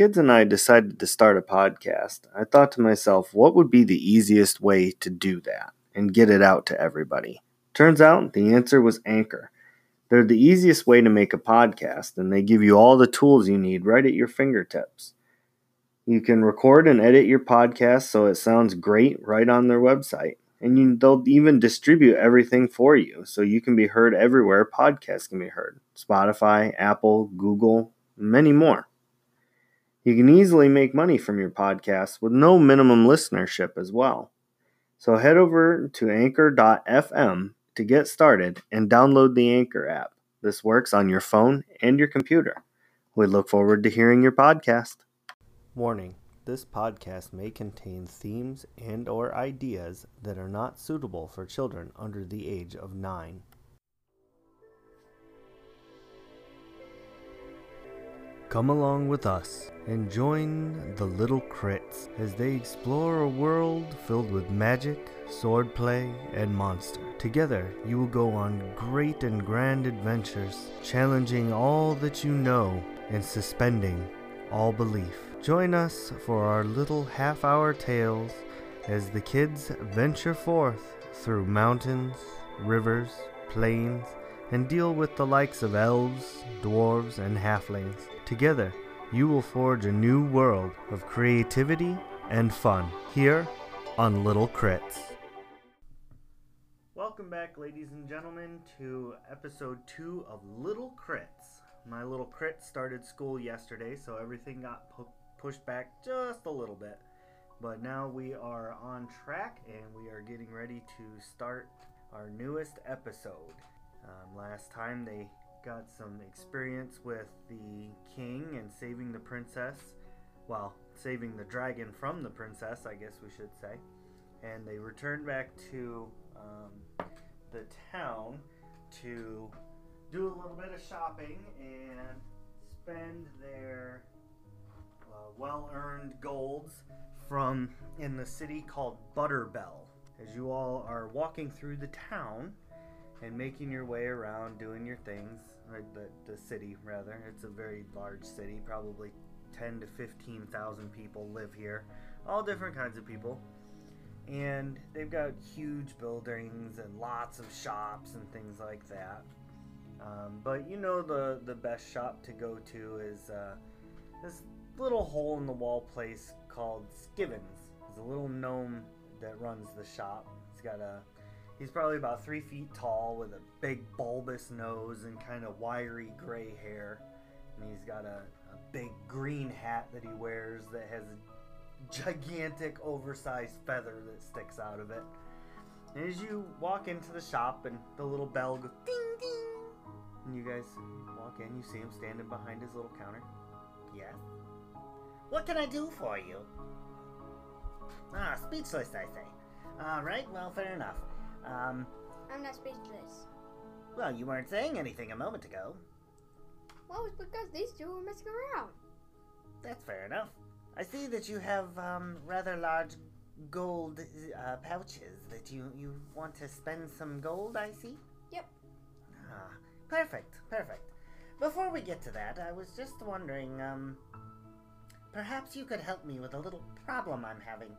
kids and I decided to start a podcast, I thought to myself, what would be the easiest way to do that and get it out to everybody? Turns out the answer was Anchor. They're the easiest way to make a podcast, and they give you all the tools you need right at your fingertips. You can record and edit your podcast so it sounds great right on their website. And you, they'll even distribute everything for you so you can be heard everywhere podcasts can be heard Spotify, Apple, Google, many more. You can easily make money from your podcast with no minimum listenership as well. So head over to anchor.fm to get started and download the Anchor app. This works on your phone and your computer. We look forward to hearing your podcast. Warning: This podcast may contain themes and or ideas that are not suitable for children under the age of 9. Come along with us and join the little Crits as they explore a world filled with magic, swordplay, and monster. Together, you will go on great and grand adventures, challenging all that you know and suspending all belief. Join us for our little half hour tales as the kids venture forth through mountains, rivers, plains, and deal with the likes of elves, dwarves, and halflings. Together, you will forge a new world of creativity and fun here on Little Crits. Welcome back, ladies and gentlemen, to episode two of Little Crits. My little crit started school yesterday, so everything got pu- pushed back just a little bit. But now we are on track and we are getting ready to start our newest episode. Um, last time they got some experience with the king and saving the princess. Well, saving the dragon from the princess, I guess we should say. And they returned back to um, the town to do a little bit of shopping and spend their uh, well-earned golds from in the city called Butterbell. As you all are walking through the town and making your way around, doing your things, or the, the city rather. It's a very large city, probably 10 to 15,000 people live here, all different kinds of people. And they've got huge buildings and lots of shops and things like that. Um, but you know the the best shop to go to is uh, this little hole in the wall place called Skivens. It's a little gnome that runs the shop. He's got a he's probably about three feet tall with a big bulbous nose and kind of wiry gray hair. And he's got a, a big green hat that he wears that has a gigantic oversized feather that sticks out of it. And as you walk into the shop and the little bell goes ding ding and you guys walk in, you see him standing behind his little counter. Yes. What can I do for you? Ah, speechless, I say. All right, well, fair enough. Um, I'm not speechless. well, you weren't saying anything a moment ago. Well, it's because these two were messing around. That's fair enough. I see that you have um, rather large gold uh, pouches that you, you want to spend some gold, I see? Yep. Ah, perfect, perfect. Before we get to that, I was just wondering, um, perhaps you could help me with a little problem I'm having.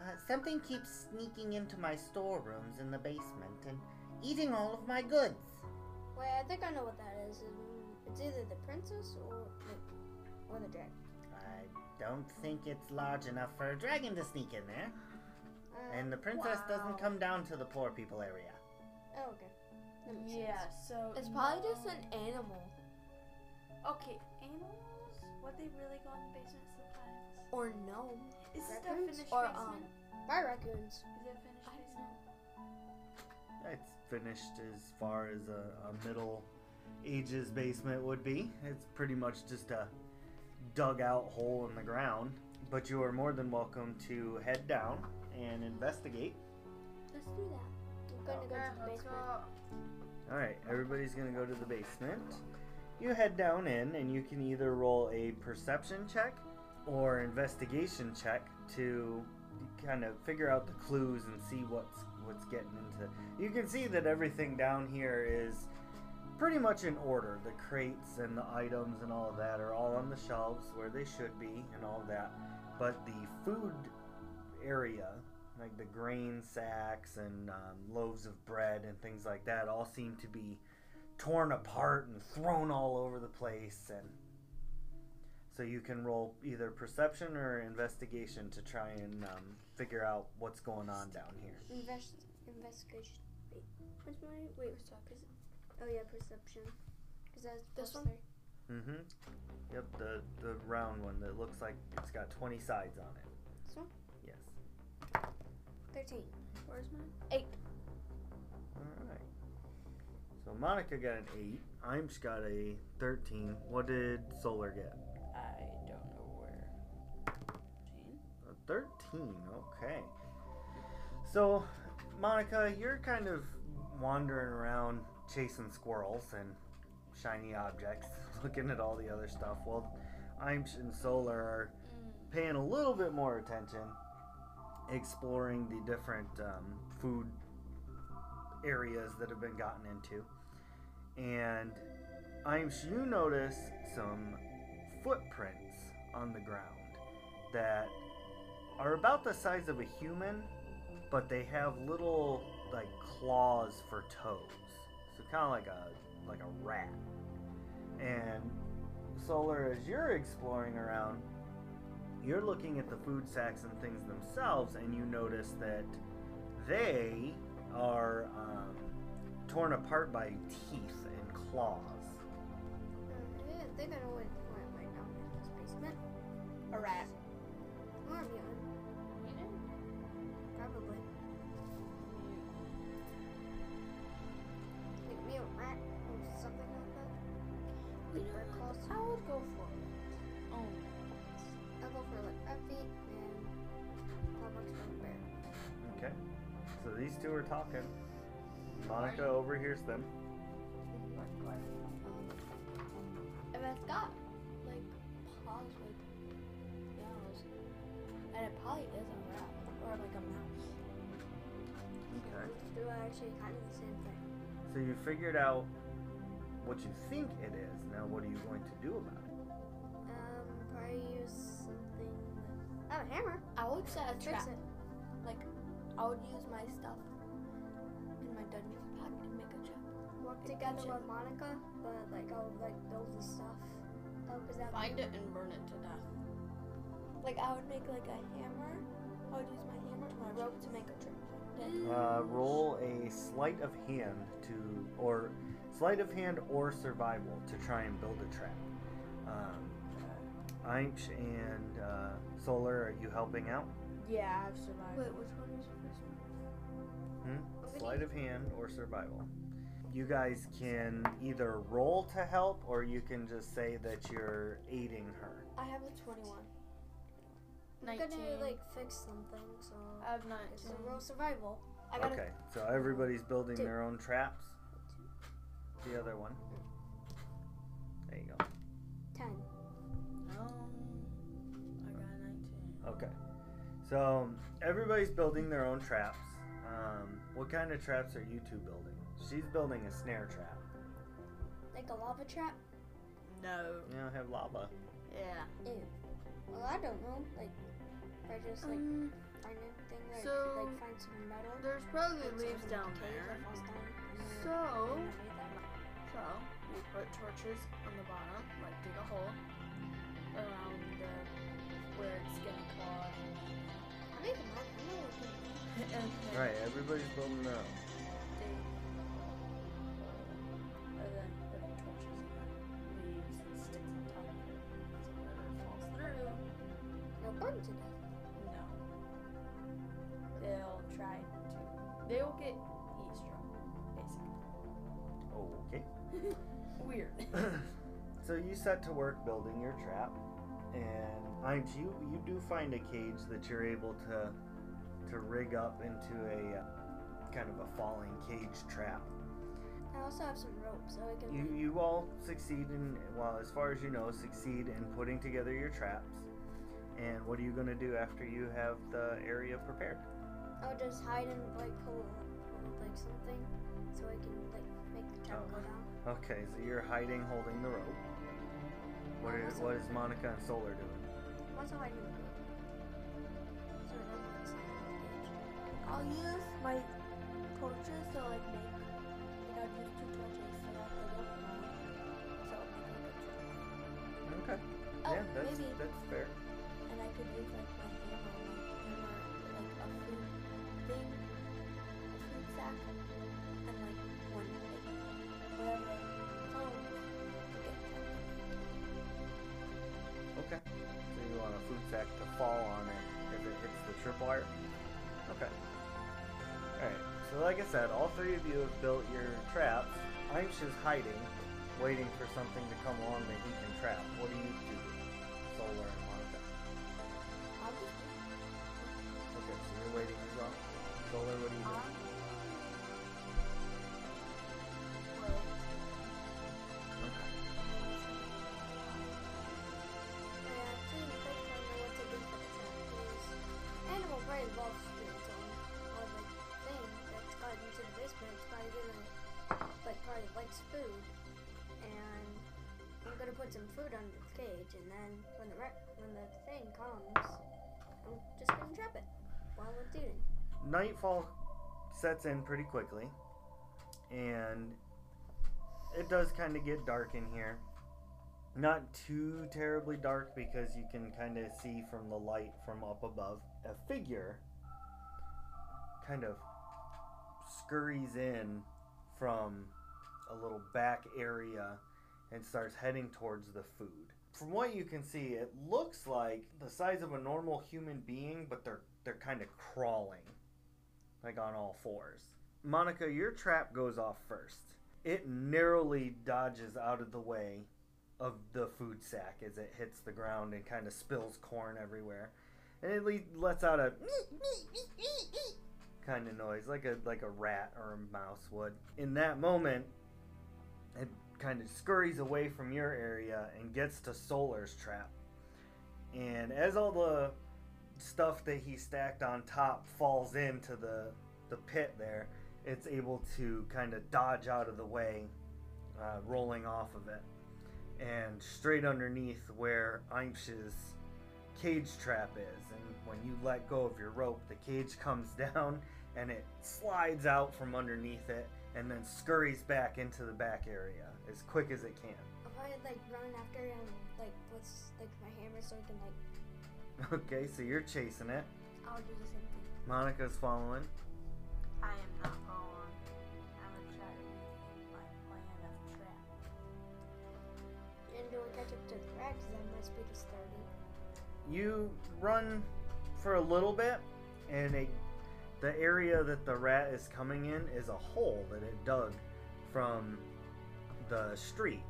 Uh, something keeps sneaking into my storerooms in the basement and eating all of my goods. Wait, I think I know what that is. Um, It's either the princess or the, or the dragon. I don't think it's large enough for a dragon to sneak in there. Uh, And the princess wow. doesn't come down to the poor people area. Oh, okay. Yeah, sense. so It's probably no- just an animal Okay, animals? What they really go in the basement sometimes? or gnome. Is it a Raccoons finished or, basement? um, My raccoons. Is it finished I don't basement? It's finished as far as a, a middle ages basement would be. It's pretty much just a dug out hole in the ground. But you are more than welcome to head down and investigate. Let's do that. I'm gonna go to the basement. Alright, everybody's gonna go to the basement. You head down in, and you can either roll a perception check or investigation check to kind of figure out the clues and see what's what's getting into. You can see that everything down here is pretty much in order. The crates and the items and all of that are all on the shelves where they should be and all that. But the food area, like the grain sacks and um, loaves of bread and things like that, all seem to be torn apart and thrown all over the place. And so you can roll either perception or investigation to try and um, figure out what's going on down here. Invest investigation. Wait, what's my wait? Perception. Oh yeah, perception. Cause that's This plus one? Mm-hmm. Yep, the the round one that looks like it's got twenty sides on it. This one? Yes. Thirteen. Where's mine? All right. So Monica got an eight. Imsh got a thirteen. What did Solar get? 18. Okay. So, Monica, you're kind of wandering around chasing squirrels and shiny objects, looking at all the other stuff. Well, Imsh and Solar are mm. paying a little bit more attention, exploring the different um, food areas that have been gotten into. And Imsh, you notice some footprints on the ground that are about the size of a human, but they have little like claws for toes. So kind of like a like a rat. And Solar, as you're exploring around, you're looking at the food sacks and things themselves, and you notice that they are um, torn apart by teeth and claws. Uh, yeah, I think I know what what might down in this basement. A rat. Or a would go for it. Oh. I'll go for like rat and claw marks bear. Okay. So these two are talking. Monica overhears them. If it's got like paws with nails, and it probably is a rat or like a mouse. Okay. They're actually kind of the same thing. So you figured out what you think it is. Now, what are you going to do about it? Um, probably use something. With... I have a hammer. I would set a trap. it. Like I would use my stuff in my dungeon pack and make a trap. Work together with Monica, but like I would like build the stuff. Oh, cause that Find it and burn it to death. Like I would make like a hammer. I would use my hammer and my rope to make a trap. Then Uh, roll a sleight of hand to, or sleight of hand or survival to try and build a trap. Um, Einch and uh, Solar, are you helping out? Yeah, I've survived. Wait, which one was the first one? Hmm? Sleight of hand or survival. You guys can either roll to help, or you can just say that you're aiding her. I have a twenty-one. I'm gonna like fix something, so I have it's 19. a roll survival. I got Okay, so everybody's building Two. their own traps. The other one. There you go. Ten. Um, I got a 19. Okay. So everybody's building their own traps. Um, what kind of traps are you two building? She's building a snare trap. Like a lava trap. No. You don't have lava. Yeah. Ew. Well, I don't know. Like, if I just like Um, find anything, like, so, like find some metal. there's probably leaves down there. down, So, underneath that. So we put torches on the bottom, like dig a hole around the where it's getting clawed. I'm making mine. I'm not looking. and then Right, everybody's building their They'll try to. They'll and Weird. so you set to work building your trap, and I you you do find a cage that you're able to to rig up into a uh, kind of a falling cage trap. I also have some rope, so I can. You you all succeed in well, as far as you know, succeed in putting together your traps. And what are you gonna do after you have the area prepared? I'll just hide and like pull, pull like something, so I can like make the trap Oh. go down. Okay, so you're hiding, holding the rope. What is, what is Monica and Solar doing? What's hiding in the rope? I'll use my torches to like make. Like I'll Okay. Alright, so like I said, all three of you have built your traps. Aimsh is hiding, waiting for something to come along that he can trap. What do you do? Solar food, and I'm gonna put some food under the cage, and then when the when the thing comes, I'm just gonna trap it while it's eating. Nightfall sets in pretty quickly, and it does kind of get dark in here. Not too terribly dark because you can kind of see from the light from up above. A figure kind of scurries in from a little back area and starts heading towards the food. From what you can see, it looks like the size of a normal human being, but they're they're kind of crawling like on all fours. Monica, your trap goes off first. It narrowly dodges out of the way of the food sack as it hits the ground and kind of spills corn everywhere. And it le- lets out a kind of noise like a like a rat or a mouse would. In that moment, it kind of scurries away from your area and gets to Solar's trap. And as all the stuff that he stacked on top falls into the the pit there, it's able to kind of dodge out of the way, uh, rolling off of it, and straight underneath where Aimsh's cage trap is. And when you let go of your rope, the cage comes down and it slides out from underneath it and then scurries back into the back area as quick as it can. I'll probably like run after him like with like my hammer so I can like Okay, so you're chasing it. I'll do the same thing. Monica's following. I am not going. I'm gonna try to rethink my plan of trap. and do we catch up to the rat because my speed is thirty. you run for a little bit and it, the area that the rat is coming in is a hole that it dug from the street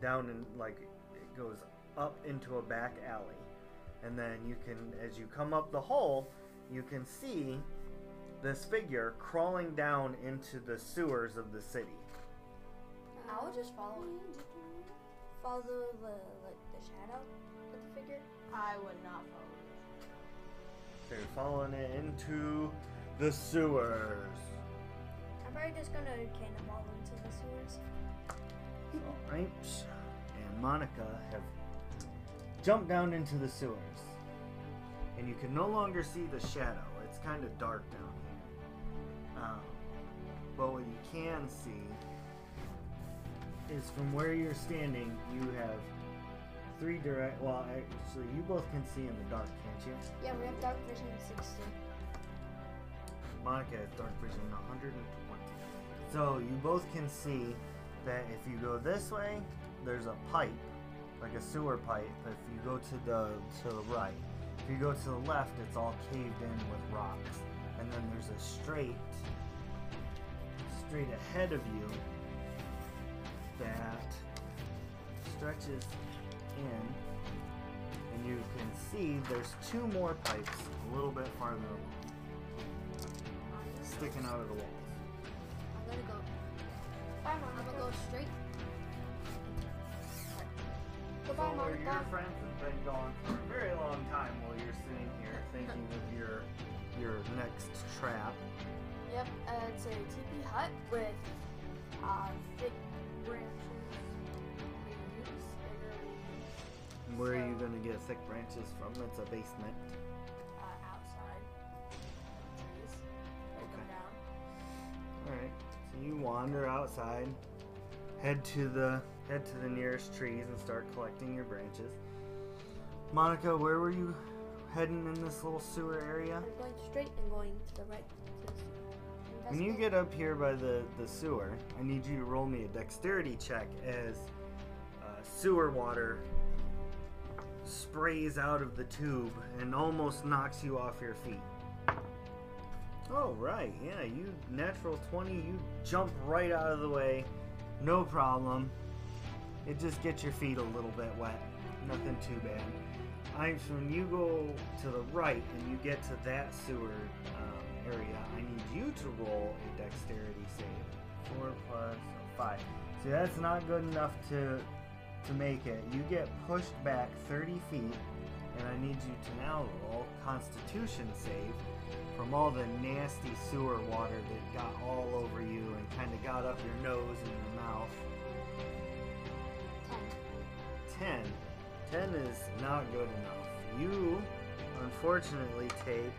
down in like it goes up into a back alley and then you can as you come up the hole you can see this figure crawling down into the sewers of the city I was just following. follow the like the shadow of the figure. I would not follow this. they're following it into the sewers I'm probably just gonna cannonball into the sewers. So and Monica have jumped down into the sewers. And you can no longer see the shadow. It's kind of dark down here. Um, but what you can see is from where you're standing, you have three direct. Well, actually, you both can see in the dark, can't you? Yeah, we have dark vision 60. Monica has dark vision 120. So you both can see that if you go this way, there's a pipe, like a sewer pipe. But If you go to the to the right, if you go to the left, it's all caved in with rocks. And then there's a straight straight ahead of you that stretches in and you can see there's two more pipes a little bit farther along sticking out of the walls. I'm gonna go. Bye, I'm gonna go straight. Goodbye, So where Monica. your friends have been gone for a very long time while you're sitting here thinking of your your next trap. Yep, uh, it's a teepee hut with uh, fi- branches, leaves, bigger leaves. Where are you gonna get thick branches from? It's a basement. You wander outside, head to the head to the nearest trees and start collecting your branches. Monica, where were you heading in this little sewer area? I'm going straight and going to the right. When you get up here by the, the sewer, I need you to roll me a dexterity check as uh, sewer water sprays out of the tube and almost knocks you off your feet. Oh, right. Yeah, you natural 20, you jump right out of the way. No problem. It just gets your feet a little bit wet. Nothing too bad. I, so when you go to the right and you get to that sewer um, area, I need you to roll a dexterity save. Four plus five. See, that's not good enough to to make it. You get pushed back 30 feet, and I need you to now roll Constitution save from all the nasty sewer water that got all over you and kind of got up your nose and your mouth. Ten. 10. 10 is not good enough. You, unfortunately, take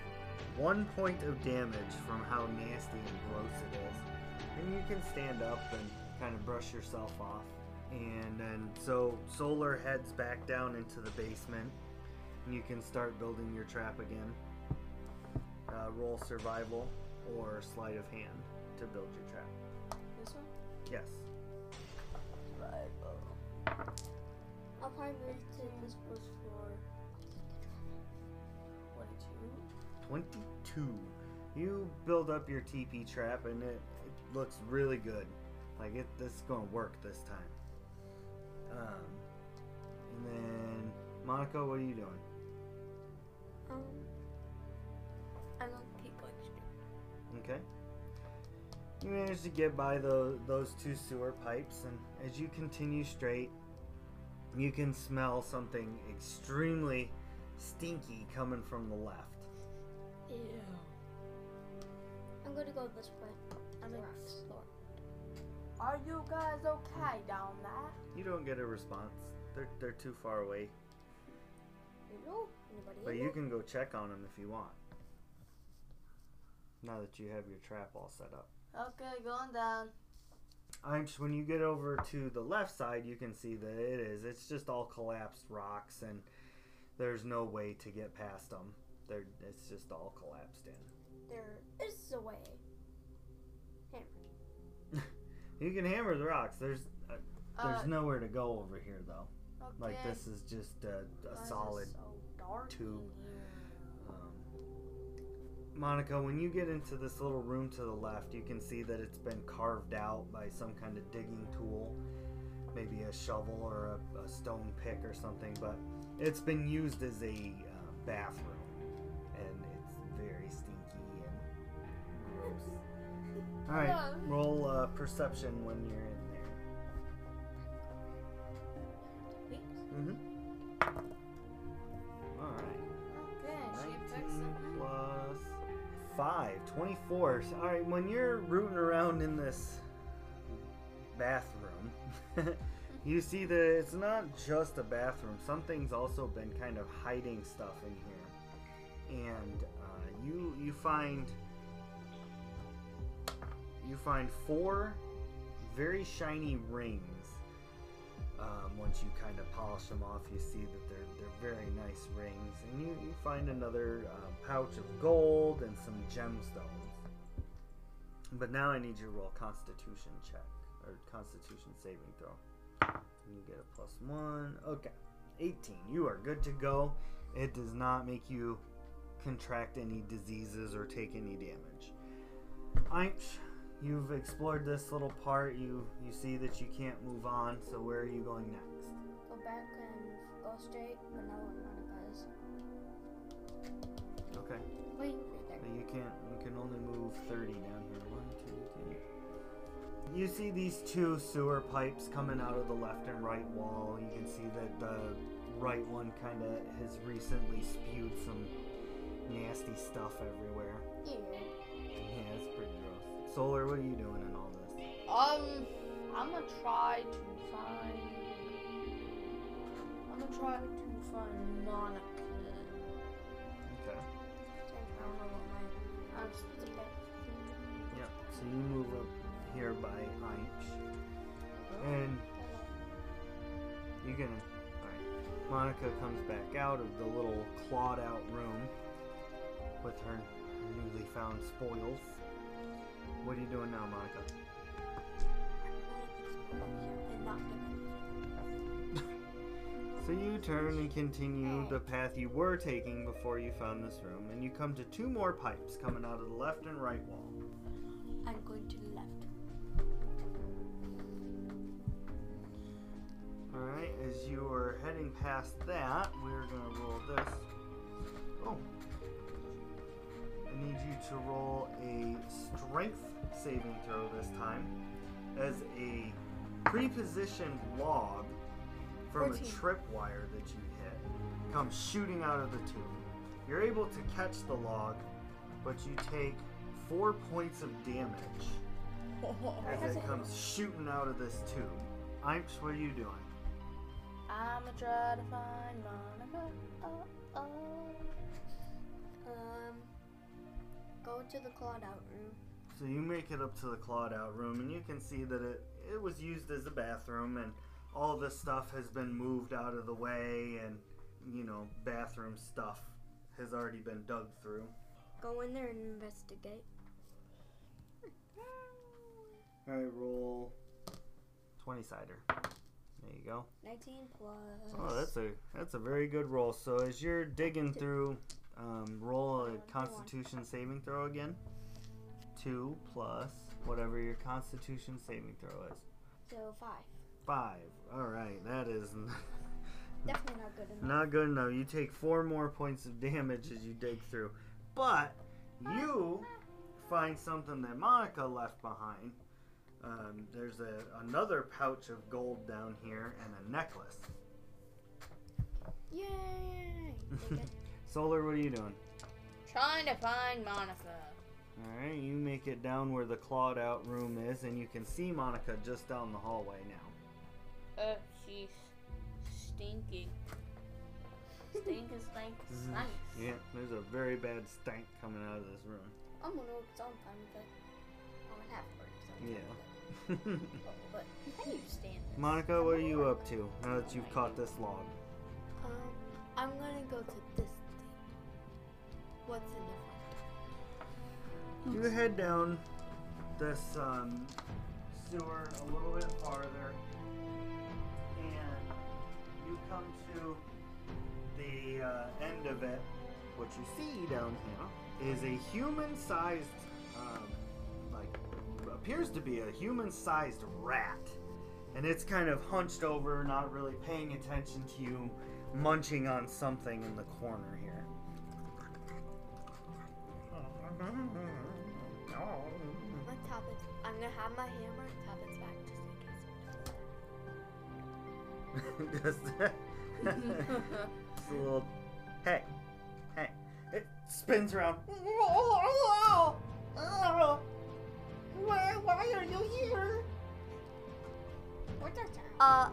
one point of damage from how nasty and gross it is. And you can stand up and kind of brush yourself off. And then, so Solar heads back down into the basement. And you can start building your trap again. Uh, roll survival or sleight of hand to build your trap. This one? Yes. Right. I'll probably move to this post floor. 22. 22. You build up your teepee trap and it, it looks really good. Like it this is gonna work this time. Um and then Monica, what are you doing? Um, Okay. You manage to get by those those two sewer pipes and as you continue straight you can smell something extremely stinky coming from the left. Ew. I'm gonna go this way. I'm The ex- rocks. Floor. Are you guys okay down there? You don't get a response. They're they're too far away. Hello? Anybody? But here? you can go check on them if you want. Now that you have your trap all set up. Okay, going down. I'm just, when you get over to the left side, you can see that it is. It's just all collapsed rocks, and there's no way to get past them. They're, it's just all collapsed in. There is a way. Hammer. You can hammer the rocks. There's uh, there's Uh, nowhere to go over here though. okay. Like this is just a, a solid so dark in tube. Monica, when you get into this little room to the left, you can see that it's been carved out by some kind of digging tool, maybe a shovel or a, a stone pick or something, but it's been used as a uh, bathroom, and it's very stinky and gross. All right, Yeah. roll uh, perception when you're in there. Mm-hmm. 5, 24. So, all right, when you're rooting around in this bathroom, you see that it's not just a bathroom. Something's also been kind of hiding stuff in here, and uh, you you find you find four very shiny rings. Um, once you kind of polish them off, you see that they're they're very nice rings, and you, you find another uh, pouch of gold and some gemstones. But now I need you to roll Constitution check or Constitution saving throw. You get a plus one. Okay, 18. You are good to go. It does not make you contract any diseases or take any damage. Einch, you've explored this little part. You you see that you can't move on. So where are you going next? Go back and go straight, but where Monica is. Okay. Wait, right there. But you can't. You can only move 30 down here. One, two, three. You see these two sewer pipes coming out of the left and right wall. You can see that the right one kind of has recently spewed some nasty stuff everywhere. Yeah, it's pretty gross. Solar, what are you doing in all this? Um, I'm gonna try to find. I'm gonna try to find Monica. Okay. I don't know what my. I'm just the best. So you move up here by Einch. And you can. Alright. Monica comes back out of the little clawed out room with her newly found spoils. What are you doing now, Monica? And not give So you turn and continue the path you were taking before you found this room, and you come to two more pipes coming out of the left and right wall. I'm going to the left. Alright, as you are heading past that, we're gonna roll this. Oh. I need you to roll a strength saving throw this time as a pre-positioned log from a 14. tripwire that you hit comes shooting out of the tube. You're able to catch the log, but you take four points of damage as it comes shooting out of this tube. Imps, what are you doing? I'ma try to find Monica. Oh, oh. Um, go to the clawed out room. So you make it up to the clawed out room, and you can see that it, it was used as a bathroom, and all this stuff has been moved out of the way, and you know, bathroom stuff has already been dug through. Go in there and investigate. All right, roll twenty sider. There you go. 19 plus. Oh, that's a that's a very good roll. So as you're digging through, um, roll a Constitution saving throw again. Two plus whatever your Constitution saving throw is. So 5. Five. All right, that is Definitely not good enough. not good enough. You take four more points of damage as you dig through, but you find something that Monica left behind. Um, there's a another pouch of gold down here and a necklace. Yay! Take it. Solar, what are you doing? Trying to find Monica. All right, you make it down where the clawed out room is, and you can see Monica just down the hallway now. Uh, she's stinky. Stink is stank stank. Yeah, there's a very bad stank coming out of this room. I'm gonna work some time with it. I'm gonna have to work some Yeah. time with. But How do you stand this? Monica, what are you up to now that you've caught this log? Um, I'm gonna go to this thing. What's in the front? You head down this um, sewer a little bit farther, and you come to the uh, end of it. What you see down here is a human-sized, um, like, appears to be a human-sized rat, and it's kind of hunched over, not really paying attention to you, munching on something in the corner just in it's a little. Hey, hey! It spins around. Why, why are you here? what's that sound? Uh,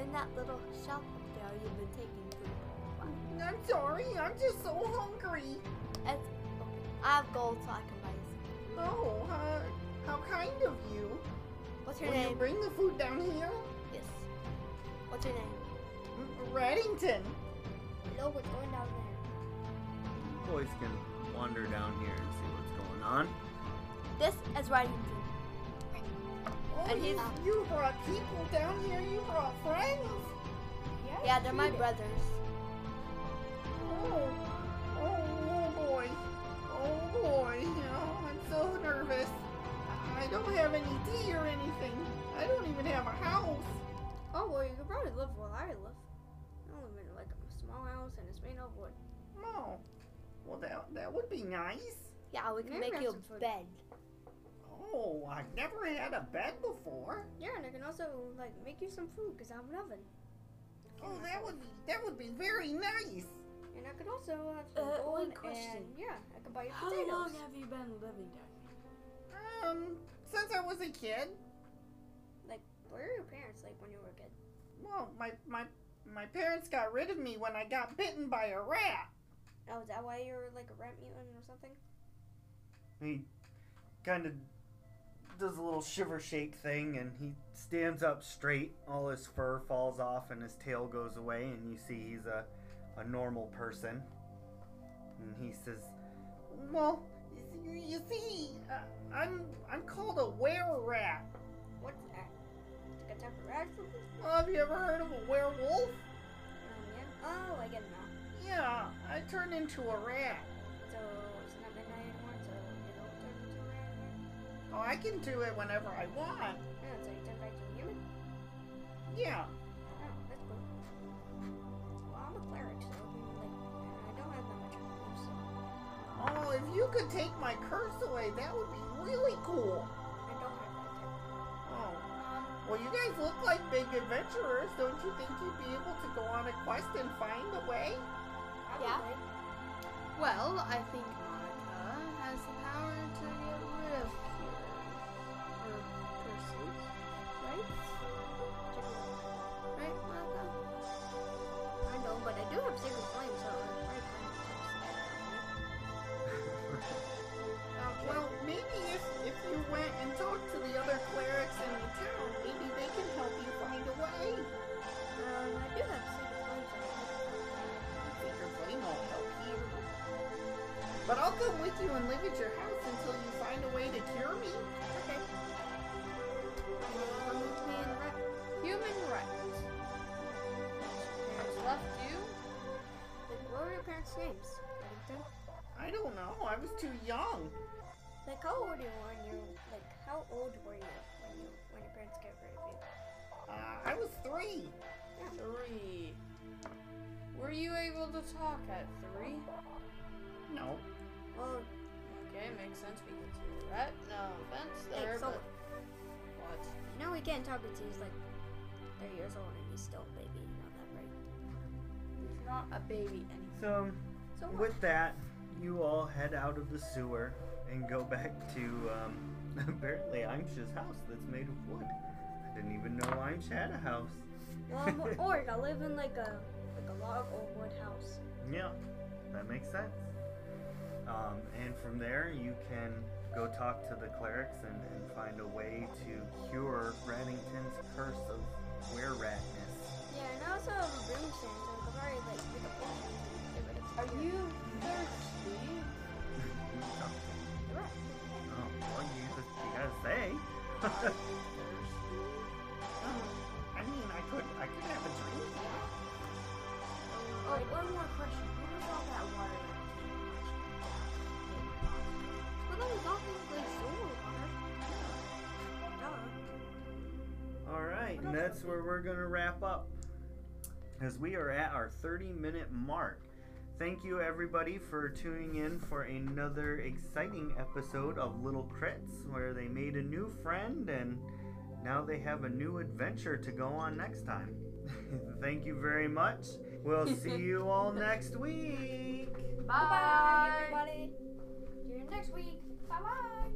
in that little shop up there, you've been taking food. I'm sorry. I'm just so hungry. It's okay. I have gold, so I can buy you some. Oh, uh, how kind of you. What's your name? bring the food down here? Yes. What's your name? Reddington. Hello, what's going down there? Boys can wander down here and see what's going on. This is Reddington. Oh, And he's- you brought people down here. You brought friends. Yeah, yeah they're my brothers. Oh, oh, oh boy. Oh boy. Oh, I'm so nervous. I don't have any tea or anything. I don't even have a house. Oh, well, you could probably live where I live. House and it's made of wood. Oh, well, that, that would be nice. Yeah, we can Maybe make you a food. bed. Oh, I've never had a bed before. Yeah, and I can also like make you some food because I have an oven. Oh, that would be that would be very nice. And I could also have some Uh, one question. and yeah, I could buy you How potatoes. long have you been living down here? Um, since I was a kid. Like, where are your parents like when you were a kid? Well, my my my parents got rid of me when I got bitten by a rat. Oh, is that why you're like a rat mutant or something? He kind of does a little shiver shake thing and he stands up straight. All his fur falls off and his tail goes away, and you see he's a, a normal person. And he says, Well, you, you see, uh, I'm I'm called a were rat. What's that? Like a type of rat or something? Well, have you ever heard of a werewolf? Um, yeah. Oh, I get it now. Yeah, I turned into a rat. So it's not midnight anymore, so you don't turn into a rat again? Oh, I can do it whenever I want. Yeah, so you turn back to a human? Yeah. Oh, that's cool. Well, I'm a cleric, so like, I don't have that much use, so Oh, if you could take my curse away, that would be really cool. Well, you guys look like big adventurers. Don't you think you'd be able to go on a quest and find a way? Yeah. Well, I think and live at your house until you find a way to cure me. okay. Come with me and rat. Human rights. Parents left you? Like, what were your parents' names? Reddington? I don't know. I was too young. Like, how old were you when you, like, how old were you when you, when your parents got rid of you? Uh, I was three. Three. Were you able to talk at three? No. Well, Okay, makes sense because you're a rat. No offense Hey, there, so- but what? you know he can't talk until he's, like, three years old and he's still a baby, you know that, right? He's not a baby anymore. So, So with that, you all head out of the sewer and go back to um, apparently Aimsh's house that's made of wood. I didn't even know Aimsh had a house. Well, I'm an orc. I live in, like, a, like, a log or wood house. Yeah, that makes sense. Um, and from there, you can go talk to the clerics and, and find a way to cure Reddington's curse of were-ratness. Yeah, and that's where we're going to wrap up. As we are at our 30 minute mark. Thank you, everybody, for tuning in for another exciting episode of Little Crits, where they made a new friend and now they have a new adventure to go on next time. Thank you very much. We'll see you all next week. Bye. Bye, everybody. See you next week. Bye bye.